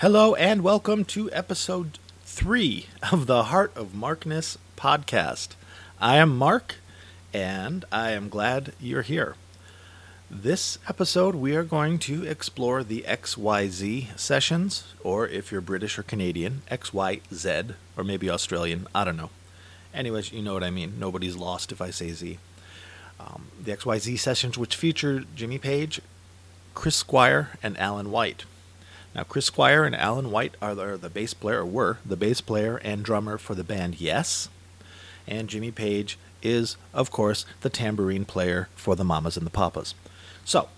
Hello and welcome to episode three of the Heart of Markness podcast. I am Mark and I am glad you're here. This episode, we are going to explore the XYZ sessions, or if you're British or Canadian, XYZ, or maybe Australian, I don't know. Anyways, you know what I mean. Nobody's lost if I say Z. Um, the XYZ sessions, which feature Jimmy Page, Chris Squire, and Alan White. Now, Chris Squire and Alan White are the, bass player, or were the bass player and drummer for the band Yes, and Jimmy Page is, of course, the tambourine player for the Mamas and the Papas. So,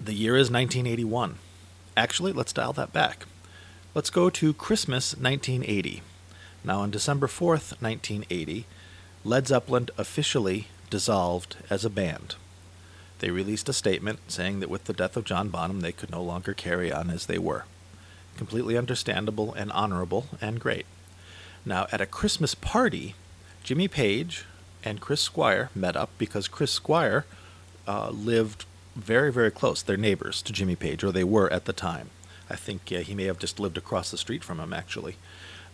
the year is 1981. Actually, let's dial that back. Let's go to Christmas 1980. Now, on December 4th, 1980, Led Zeppelin officially dissolved as a band. They released a statement saying that with the death of John Bonham, they could no longer carry on as they were. Completely understandable and honorable and great. Now, at a Christmas party, Jimmy Page and Chris Squire met up because Chris Squire uh, lived very, very close. They're neighbors to Jimmy Page, or they were at the time. I think uh, he may have just lived across the street from him, actually.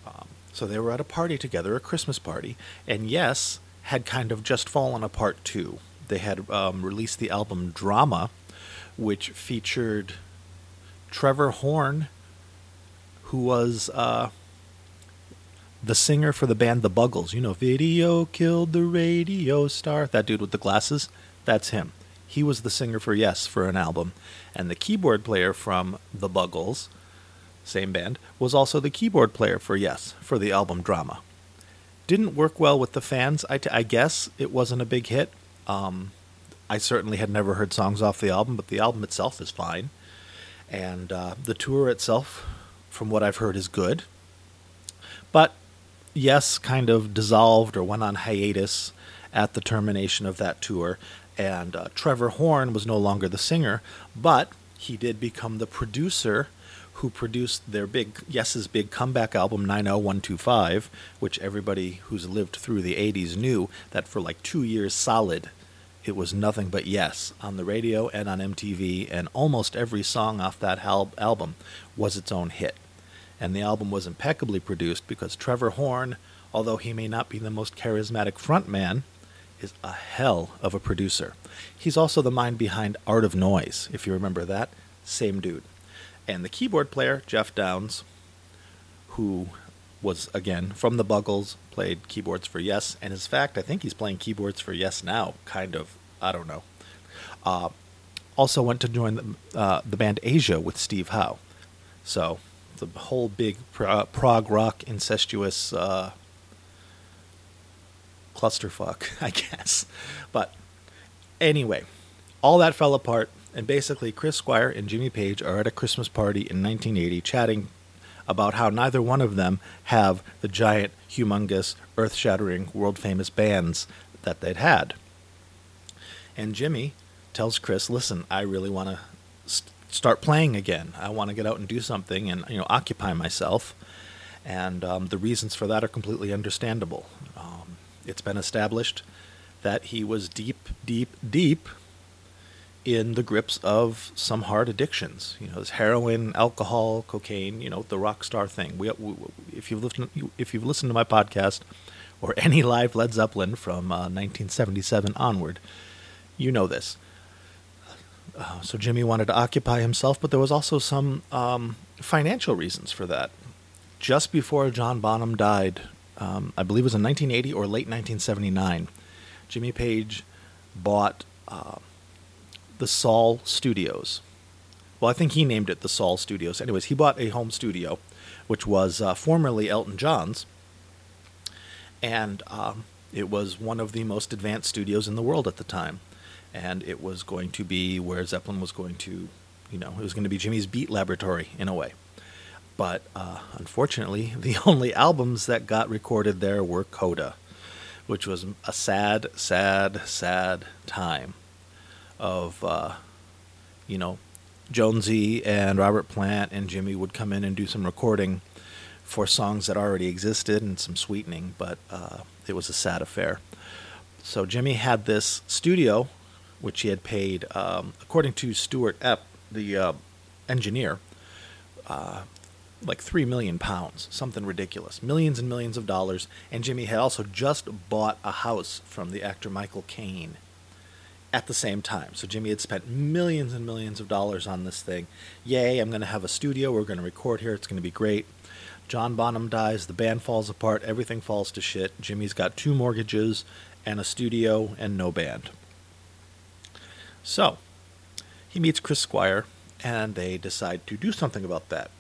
Um, so they were at a party together, a Christmas party, and yes, had kind of just fallen apart too they had um, released the album Drama, which featured Trevor Horn, who was uh, the singer for the band The Buggles. You know, Video Killed the Radio Star. That dude with the glasses, that's him. He was the singer for Yes for an album. And the keyboard player from The Buggles, same band, was also the keyboard player for Yes for the album Drama. Didn't work well with the fans. I, t- I guess it wasn't a big hit, um, I certainly had never heard songs off the album, but the album itself is fine. And uh, the tour itself, from what I've heard, is good. But yes, kind of dissolved or went on hiatus at the termination of that tour. And uh, Trevor Horn was no longer the singer, but he did become the producer who produced their big Yes's big comeback album 90125, which everybody who's lived through the 80s knew that for like 2 years solid it was nothing but yes on the radio and on MTV and almost every song off that album was its own hit. And the album was impeccably produced because Trevor Horn, although he may not be the most charismatic frontman, is a hell of a producer. He's also the mind behind Art of Noise, if you remember that. Same dude. And the keyboard player, Geoff Downes, who was, again, from the Buggles, played keyboards for Yes, and in fact, I think he's playing keyboards for Yes now, kind of. I don't know. Uh, also went to join the, uh, the band Asia with Steve Howe. So, the whole big pro- prog rock incestuous uh, clusterfuck, I guess. But anyway, all that fell apart and basically, Chris Squire and Jimmy Page are at a Christmas party in 1980 chatting about how neither one of them have the giant, humongous, earth shattering, world famous bands that they'd had. And Jimmy tells Chris, listen, I really want to st- start playing again. I want to get out and do something and you know occupy myself. And um, the reasons for that are completely understandable. Um, it's been established that he was deep, deep, deep in the grips of some hard addictions. You know, there's heroin, alcohol, cocaine. You know, the rock star thing. We, we if you've listened, if you've listened to my podcast or any live Led Zeppelin from uh, 1977 onward, you know this. Uh, so Jimmy wanted to occupy himself, but there was also some um, financial reasons for that. Just before John Bonham died, um, I believe it was in 1980 or late 1979, Jimmy Page bought. Uh, the Sol Studios. Well, I think he named it the Sol Studios. Anyways, he bought a home studio, which was uh, formerly Elton John's, and um, it was one of the most advanced studios in the world at the time. And it was going to be where Zeppelin was going to, you know, it was going to be Jimmy's beat laboratory in a way. But uh, unfortunately, the only albums that got recorded there were Coda, which was a sad, sad, sad time of uh, you know Jonesy and Robert Plant and Jimmy would come in and do some recording for songs that already existed and some sweetening, but uh, it was a sad affair. So Jimmy had this studio, which he had paid, um, according to Stuart Epps, the uh, engineer, uh, like three million pounds, something ridiculous, millions and millions of dollars. And Jimmy had also just bought a house from the actor Michael Caine at the same time. So Jimmy had spent millions and millions of dollars on this thing. Yay, I'm going to have a studio. We're going to record here. It's going to be great. John Bonham dies. The band falls apart. Everything falls to shit. Jimmy's got two mortgages and a studio and no band. So he meets Chris Squire and they decide to do something about that.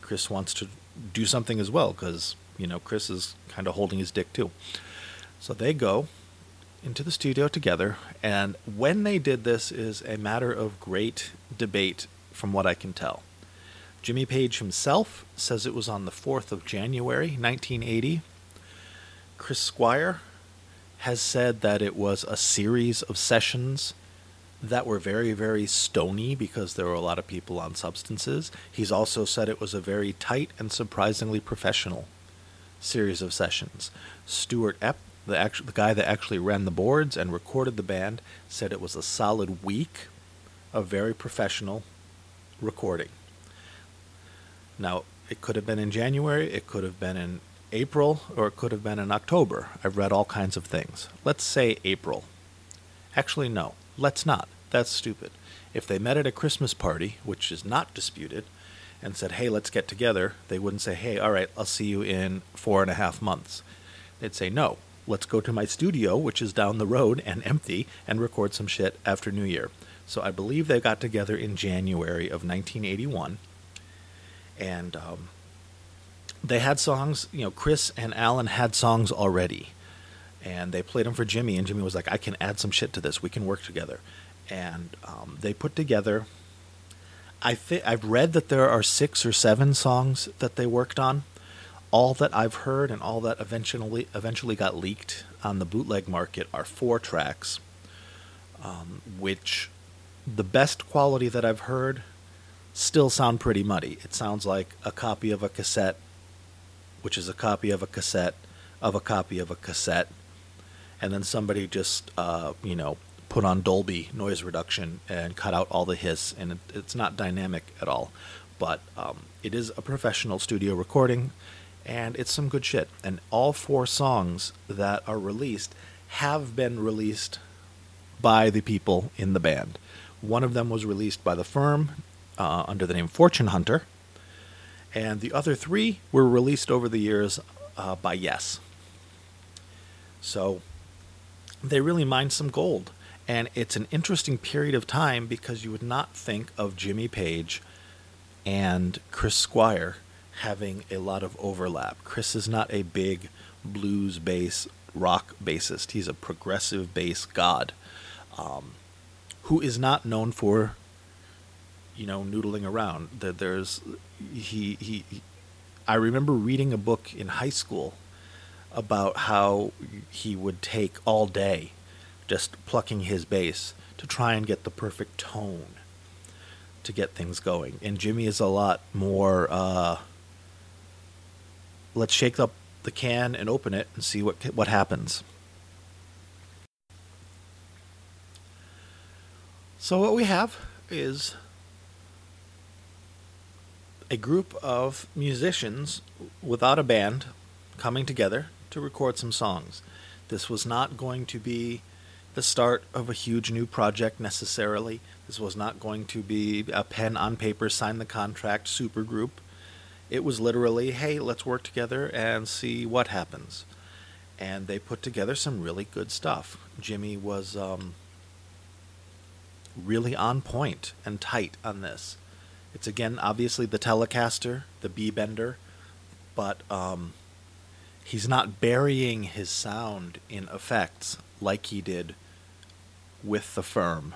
Chris wants to do something as well because, you know, Chris is kind of holding his dick too. So they go into the studio together, and when they did this is a matter of great debate from what I can tell. Jimmy Page himself says it was on the 4th of January, 1980. Chris Squire has said that it was a series of sessions that were very, very stony because there were a lot of people on substances. He's also said it was a very tight and surprisingly professional series of sessions. Stuart Epps, the, the guy that actually ran the boards and recorded the band, said it was a solid week of very professional recording. Now, it could have been in January, it could have been in April, or it could have been in October. I've read all kinds of things. Let's say April. Actually, no, let's not. That's stupid. If they met at a Christmas party, which is not disputed, and said, hey, let's get together, they wouldn't say, hey, all right, I'll see you in four and a half months. They'd say, no, let's go to my studio, which is down the road and empty, and record some shit after New Year. So I believe they got together in January of 1981. And um, they had songs, you know, Chris and Alan had songs already. And they played them for Jimmy, and Jimmy was like, I can add some shit to this. We can work together. And um, they put together I think I've read that there are six or seven songs that they worked on. All that I've heard and all that eventually eventually got leaked on the bootleg market are four tracks, um, which the best quality that I've heard still sound pretty muddy. It sounds like a copy of a cassette, which is a copy of a cassette of a copy of a cassette, and then somebody just uh, you know put on Dolby noise reduction and cut out all the hiss, and it, it's not dynamic at all. But um, it is a professional studio recording, and it's some good shit. And all four songs that are released have been released by the people in the band. One of them was released by the firm uh, under the name Fortune Hunter, and the other three were released over the years uh, by Yes. So they really mined some gold. And it's an interesting period of time because you would not think of Jimmy Page and Chris Squire having a lot of overlap. Chris is not a big blues bass rock bassist. He's a progressive bass god um, who is not known for, you know, noodling around. That there's he, he he. I remember reading a book in high school about how he would take all day just plucking his bass to try and get the perfect tone to get things going. And Jimmy is a lot more uh, let's shake up the can and open it and see what what happens. So what we have is a group of musicians without a band coming together to record some songs. This was not going to be the start of a huge new project necessarily. This was not going to be a pen on paper, sign the contract, super group. It was literally, hey, let's work together and see what happens. And they put together some really good stuff. Jimmy was um, really on point and tight on this. It's again, obviously, the Telecaster, the B Bender, but um, he's not burying his sound in effects like he did with the firm,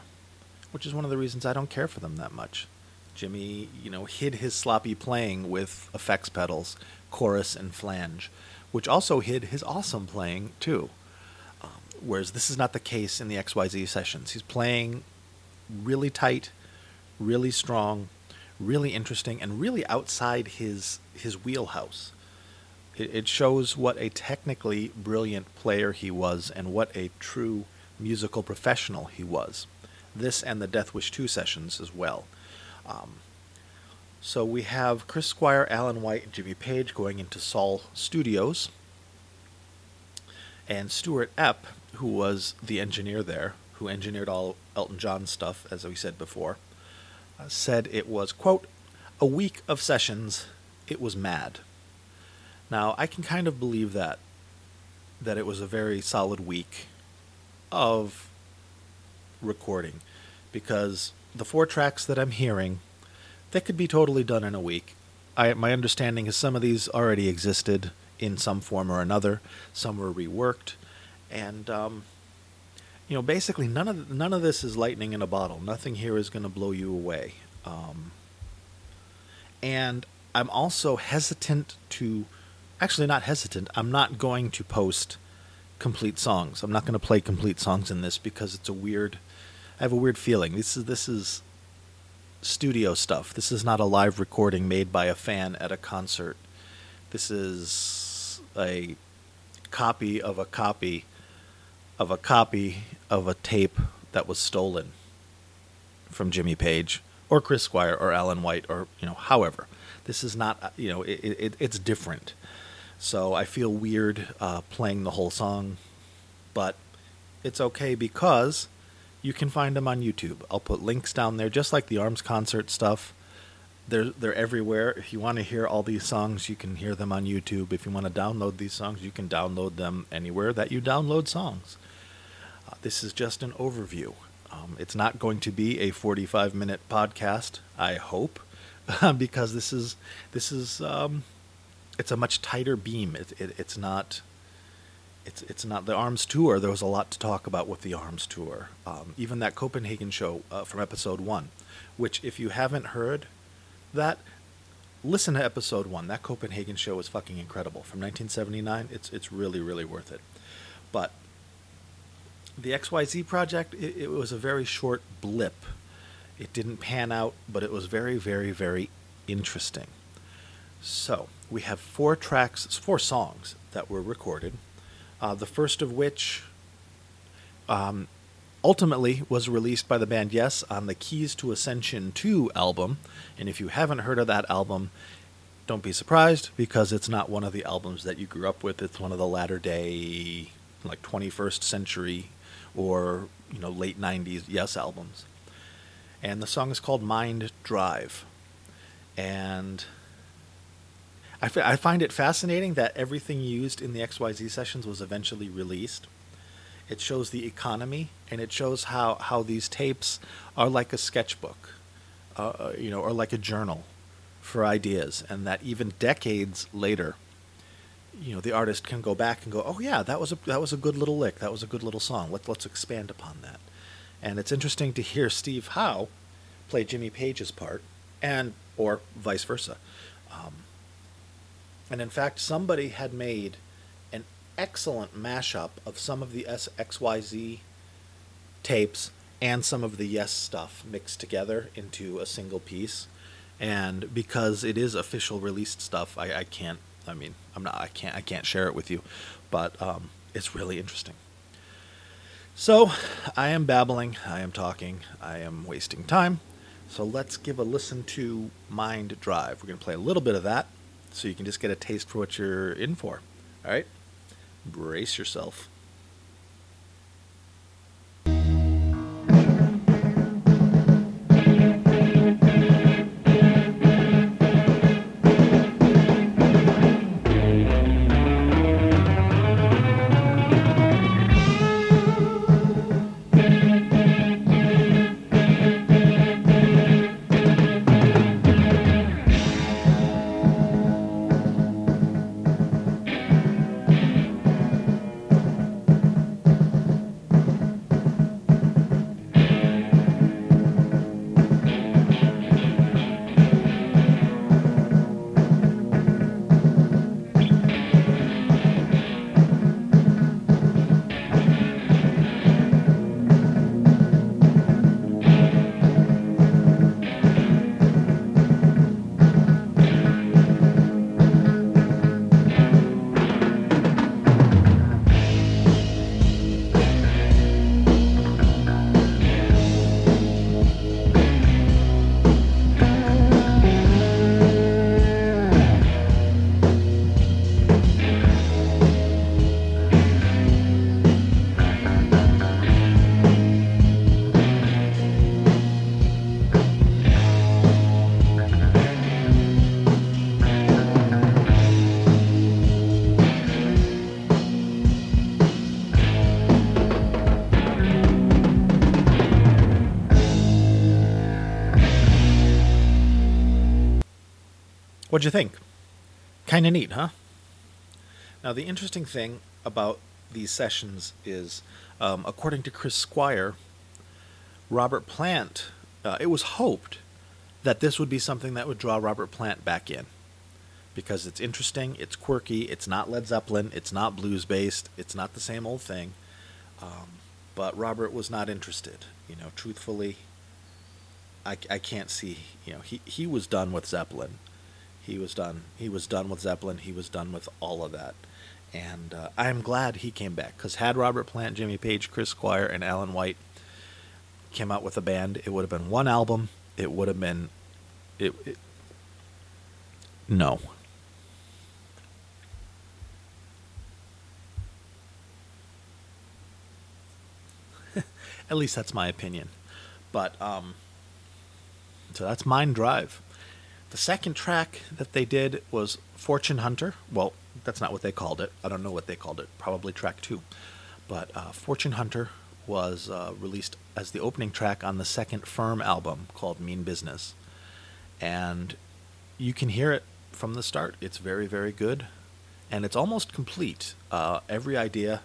which is one of the reasons I don't care for them that much. Jimmy, you know, hid his sloppy playing with effects pedals, chorus, and flange, which also hid his awesome playing too. Um, whereas this is not the case in the XYZ sessions. He's playing really tight, really strong, really interesting, and really outside his his wheelhouse. It, it shows what a technically brilliant player he was, and what a true musical professional he was. This and the Death Wish 2 sessions as well. Um, So we have Chris Squire, Alan White, and Jimmy Page going into Sol Studios. And Stuart Epps, who was the engineer there, who engineered all Elton John stuff, as we said before, uh, said it was, quote, a week of sessions. It was mad. Now, I can kind of believe that, that it was a very solid week of recording, because the four tracks that I'm hearing, they could be totally done in a week. I, my understanding is some of these already existed in some form or another. Some were reworked, and um, you know, basically none of none of this is lightning in a bottle. Nothing here is going to blow you away. Um, and I'm also hesitant to, actually not hesitant. I'm not going to post complete songs. I'm not going to play complete songs in this because it's a weird. I have a weird feeling. This is this is studio stuff. This is not a live recording made by a fan at a concert. This is a copy of a copy of a copy of a tape that was stolen from Jimmy Page or Chris Squire or Alan White or you know however. This is not you know it, it it's different. So I feel weird uh, playing the whole song, but it's okay because you can find them on YouTube. I'll put links down there, just like the Arms concert stuff. They're they're everywhere. If you want to hear all these songs, you can hear them on YouTube. If you want to download these songs, you can download them anywhere that you download songs. Uh, this is just an overview. Um, it's not going to be a 45 minute podcast, I hope, because this is this is um, it's a much tighter beam. It, it, it's not it's it's not the Arms tour. There was a lot to talk about with the Arms tour. Um, even that Copenhagen show uh, from episode one, which if you haven't heard that, listen to episode one. That Copenhagen show was fucking incredible from 1979. It's it's really really worth it. But the XYZ project, it, it was a very short blip. It didn't pan out, but it was very very very interesting. So we have four tracks, four songs that were recorded uh, the first of which um, ultimately was released by the band Yes on the Keys to Ascension 2 album. And if you haven't heard of that album, don't be surprised because it's not one of the albums that you grew up with. It's one of the latter day, like 21st century or you know late 90s Yes albums. And the song is called Mind Drive. And I, f- I find it fascinating that everything used in the XYZ sessions was eventually released. It shows the economy and it shows how, how these tapes are like a sketchbook, uh, uh, you know, or like a journal for ideas, and that even decades later, you know, the artist can go back and go, "Oh yeah, that was a that was a good little lick. That was a good little song. Let let's expand upon that." And it's interesting to hear Steve Howe play Jimmy Page's part, and or vice versa. Um, and in fact, somebody had made an excellent mashup of some of the XYZ tapes and some of the Yes stuff mixed together into a single piece. And because it is official released stuff, I, I can't. I mean, I'm not. I can't. I can't share it with you, but um, it's really interesting. So, I am babbling. I am talking. I am wasting time. So let's give a listen to Mind Drive. We're going to play a little bit of that so you can just get a taste for what you're in for. All right? Brace yourself. What'd you think? Kind of neat, huh? Now, the interesting thing about these sessions is, um, according to Chris Squire, Robert Plant, uh, it was hoped that this would be something that would draw Robert Plant back in because it's interesting, it's quirky, it's not Led Zeppelin, it's not blues based, it's not the same old thing. Um, but Robert was not interested. You know, truthfully, I, I can't see. You know, he he was done with Zeppelin. He was done. He was done with Zeppelin. He was done with all of that. And uh, I'm glad he came back because had Robert Plant, Jimmy Page, Chris Squire, and Alan White came out with a band, it would have been one album. It would have been, it, it no. At least that's my opinion. But um, so that's Mind Drive. The second track that they did was Fortune Hunter. Well, that's not what they called it. I don't know what they called it. Probably track two. But uh, Fortune Hunter was uh, released as the opening track on the second Firm album called Mean Business. And you can hear it from the start. It's very, very good. And it's almost complete. Uh, every idea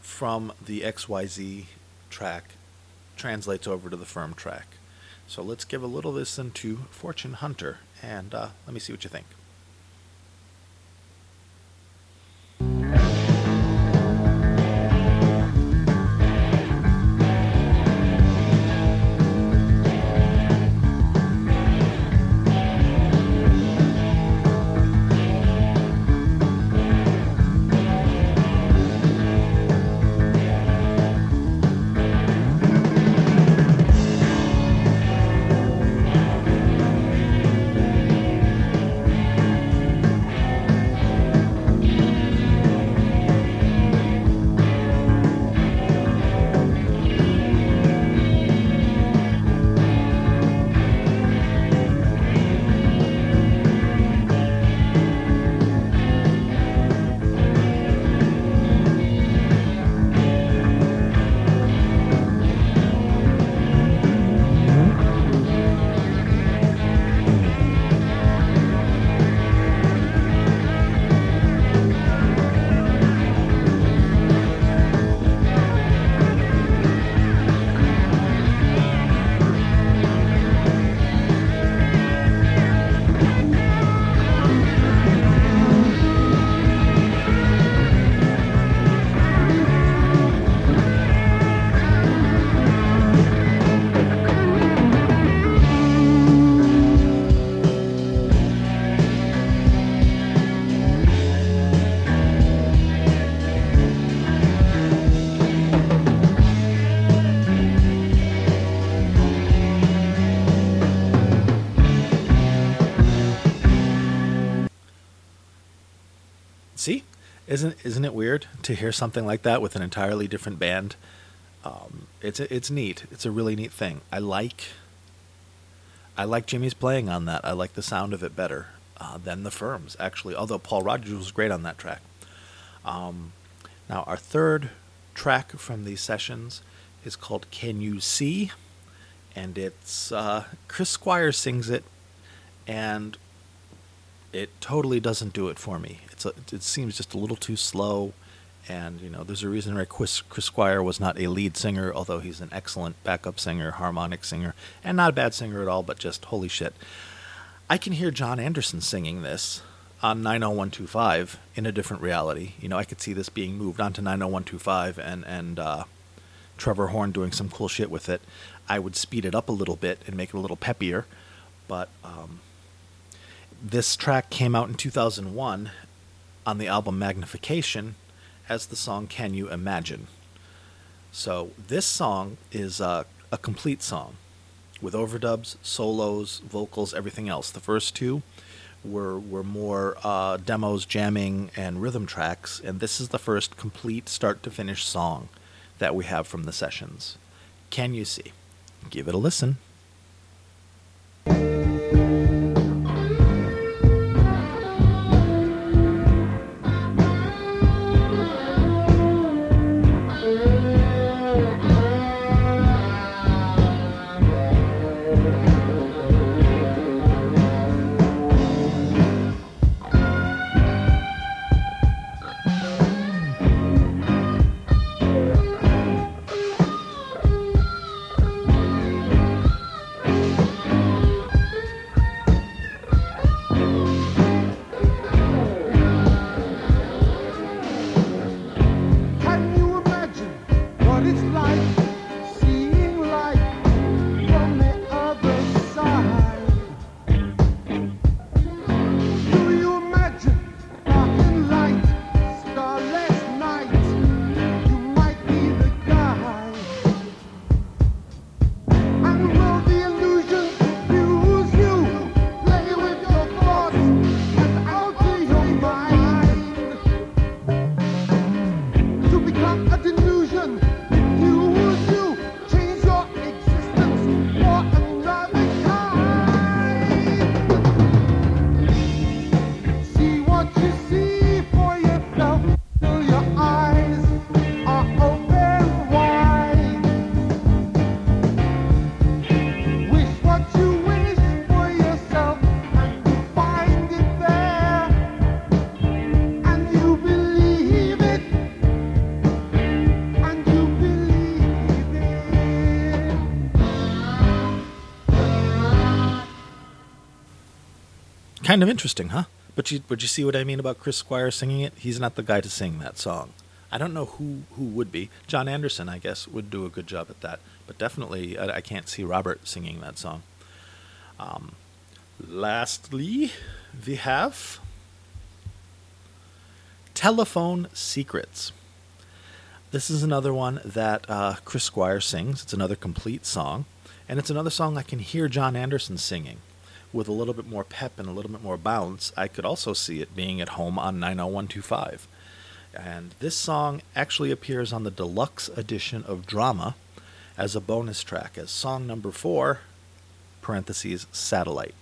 from the XYZ track translates over to the Firm track. So let's give a little listen to Fortune Hunter and uh, let me see what you think. Isn't isn't it weird to hear something like that with an entirely different band? Um, it's it's neat. It's a really neat thing. I like. I like Jimmy's playing on that. I like the sound of it better uh, than the Firms actually. Although Paul Rodgers was great on that track. Um, now our third track from these sessions is called "Can You See," and it's uh, Chris Squire sings it, and it totally doesn't do it for me. It's a, it seems just a little too slow, and you know there's a reason why Chris, Chris Squire was not a lead singer, although he's an excellent backup singer, harmonic singer, and not a bad singer at all. But just holy shit, I can hear Jon Anderson singing this on 90125 in a different reality. You know, I could see this being moved onto 90125 and and uh, Trevor Horn doing some cool shit with it. I would speed it up a little bit and make it a little peppier, but um, this track came out in 2001 on the album Magnification as the song Can You Imagine? So this song is a, a complete song with overdubs, solos, vocals, everything else. The first two were were more uh, demos, jamming, and rhythm tracks, and this is the first complete start to finish song that we have from the sessions. Can you see? Give it a listen. Kind of interesting, huh? But you, but you see what I mean about Chris Squire singing it? He's not the guy to sing that song. I don't know who, who would be. Jon Anderson, I guess, would do a good job at that. But definitely, I, I can't see Robert singing that song. Um, lastly, we have Telephone Secrets. This is another one that uh, Chris Squire sings. It's another complete song. And it's another song I can hear Jon Anderson singing with a little bit more pep and a little bit more bounce. I could also see it being at home on 90125. And this song actually appears on the deluxe edition of Drama as a bonus track, as song number four, parentheses, Satellite.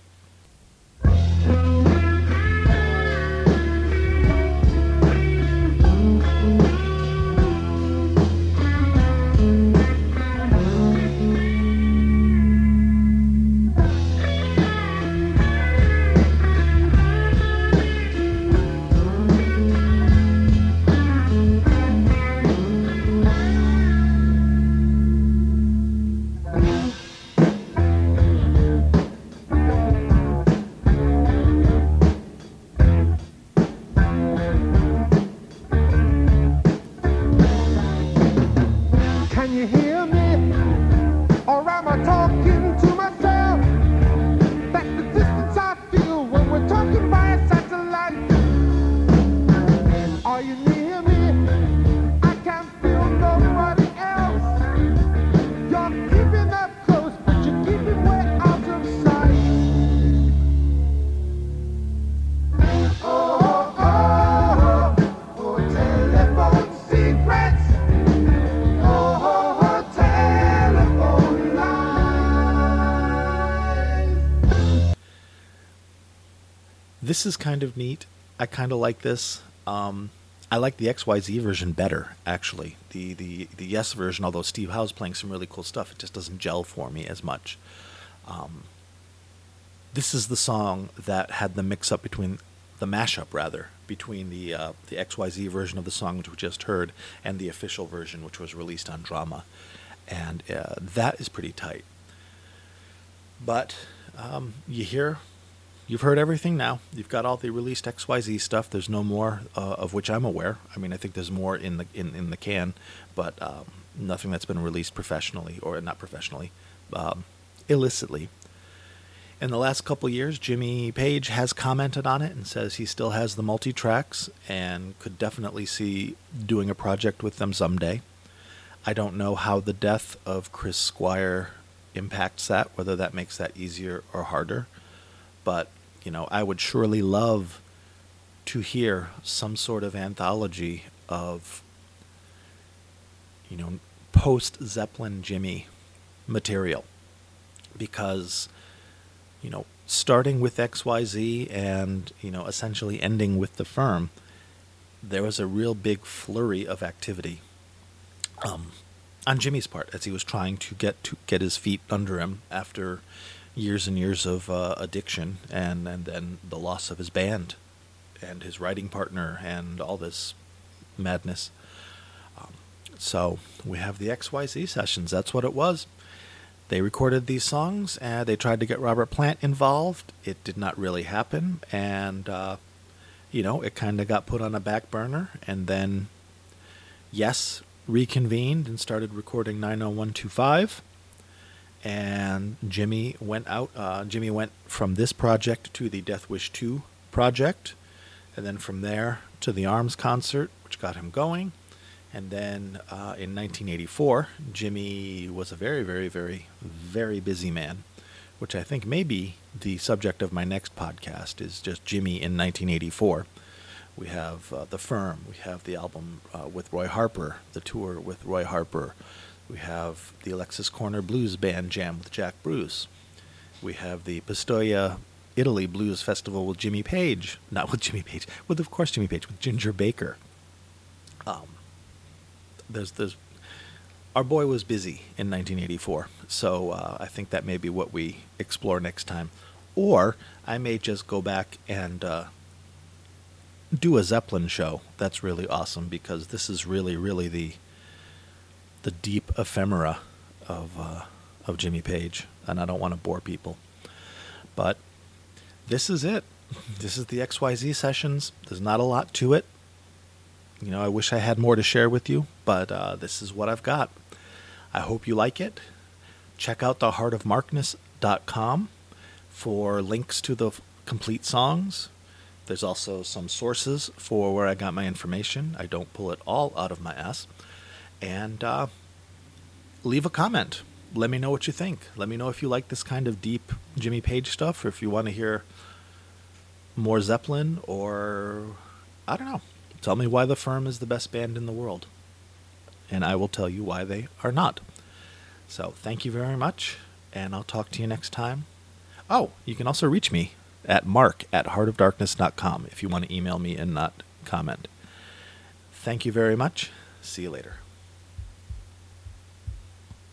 This is kind of neat. I kind of like this. Um, I like the XYZ version better, actually. The, the the Yes version, although Steve Howe's playing some really cool stuff, it just doesn't gel for me as much. Um, this is the song that had the mix up between the mashup, rather, between the uh, the XYZ version of the song which we just heard and the official version which was released on Drama, and uh, that is pretty tight. But um, you hear you've heard everything now. You've got all the released XYZ stuff. There's no more uh, of which I'm aware. I mean, I think there's more in the in, in the can, but um, nothing that's been released professionally or not professionally, um, illicitly. In the last couple years, Jimmy Page has commented on it and says he still has the multi tracks and could definitely see doing a project with them someday. I don't know how the death of Chris Squire impacts that, whether that makes that easier or harder but you know, I would surely love to hear some sort of anthology of you know post Zeppelin Jimmy material. Because you know starting with XYZ and you know essentially ending with the firm there was a real big flurry of activity um, on Jimmy's part as he was trying to get to get his feet under him after years and years of uh, addiction, and and then the loss of his band, and his writing partner, and all this madness. Um, so we have the XYZ sessions. That's what it was. They recorded these songs, and they tried to get Robert Plant involved. It did not really happen, and uh, you know it kind of got put on a back burner, and then yes reconvened and started recording 90125 and Jimmy went out. Uh, Jimmy went from this project to the Death Wish 2 project, and then from there to the Arms concert, which got him going. And then uh, in 1984, Jimmy was a very, very, very, very busy man, which I think may be the subject of my next podcast is just Jimmy in 1984. We have uh, The Firm, we have the album uh, with Roy Harper, the tour with Roy Harper, we have the Alexis Korner Blues Band Jam with Jack Bruce. We have the Pistoia Italy Blues Festival with Jimmy Page. Not with Jimmy Page, with of course Jimmy Page, with Ginger Baker. Um, there's there's our boy was busy in 1984, so uh, I think that may be what we explore next time. Or I may just go back and uh, do a Zeppelin show. That's really awesome because this is really, really the the deep ephemera of uh, of Jimmy Page, and I don't want to bore people. But this is it. this is the XYZ sessions. There's not a lot to it. You know, I wish I had more to share with you, but uh, this is what I've got. I hope you like it. Check out theheartofmarkness.com for links to the complete songs. There's also some sources for where I got my information. I don't pull it all out of my ass. And uh, leave a comment. Let me know what you think. Let me know if you like this kind of deep Jimmy Page stuff or if you want to hear more Zeppelin or I don't know. Tell me why The Firm is the best band in the world. And I will tell you why they are not. So thank you very much, and I'll talk to you next time. Oh, you can also reach me at mark at heartofdarkness.com if you want to email me and not comment. Thank you very much. See you later.